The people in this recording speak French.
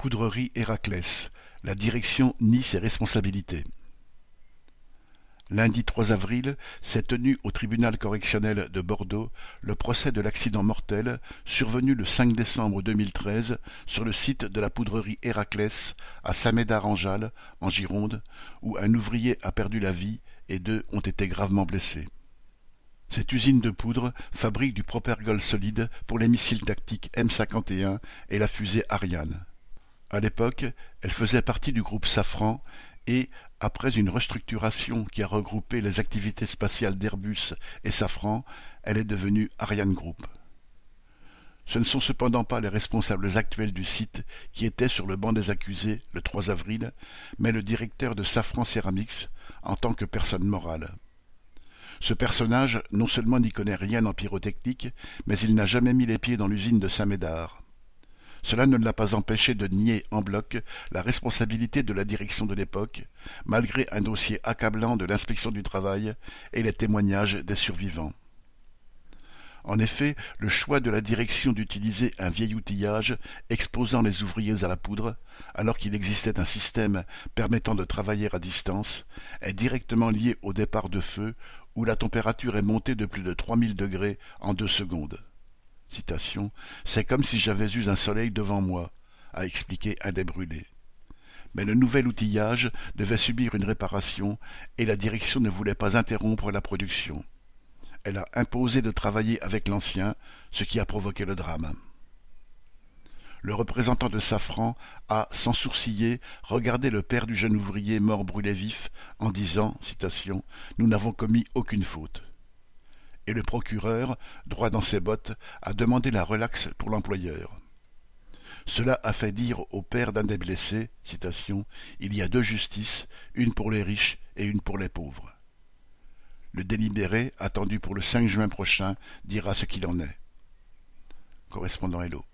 Poudrerie Héraclès, la direction nie ses responsabilités. Lundi 3 avril s'est tenu au tribunal correctionnel de Bordeaux le procès de l'accident mortel survenu le 5 décembre 2013 sur le site de la poudrerie Héraclès à Samédard-en-Jalles, en Gironde, où un ouvrier a perdu la vie et deux ont été gravement blessés. Cette usine de poudre fabrique du propergol solide pour les missiles tactiques M51 et la fusée Ariane. À l'époque, elle faisait partie du groupe Safran et, après une restructuration qui a regroupé les activités spatiales d'Airbus et Safran, elle est devenue Ariane Group. Ce ne sont cependant pas les responsables actuels du site qui étaient sur le banc des accusés le 3 avril, mais le directeur de Safran Ceramics en tant que personne morale. Ce personnage non seulement n'y connaît rien en pyrotechnique, mais il n'a jamais mis les pieds dans l'usine de Saint-Médard. Cela ne l'a pas empêché de nier en bloc la responsabilité de la direction de l'époque, malgré un dossier accablant de l'inspection du travail et les témoignages des survivants. En effet, le choix de la direction d'utiliser un vieil outillage exposant les ouvriers à la poudre, alors qu'il existait un système permettant de travailler à distance, est directement lié au départ de feu où la température est montée de plus de trois mille degrés en deux secondes. C'est comme si j'avais eu un soleil devant moi, a expliqué un des brûlés. Mais le nouvel outillage devait subir une réparation et la direction ne voulait pas interrompre la production. Elle a imposé de travailler avec l'ancien, ce qui a provoqué le drame. Le représentant de Safran a, sans sourciller, regardé le père du jeune ouvrier mort brûlé vif en disant Nous n'avons commis aucune faute et le procureur, droit dans ses bottes, a demandé la relaxe pour l'employeur. Cela a fait dire au père d'un des blessés, citation, Il y a deux justices, une pour les riches et une pour les pauvres. Le délibéré, attendu pour le 5 juin prochain, dira ce qu'il en est. Correspondant Hello.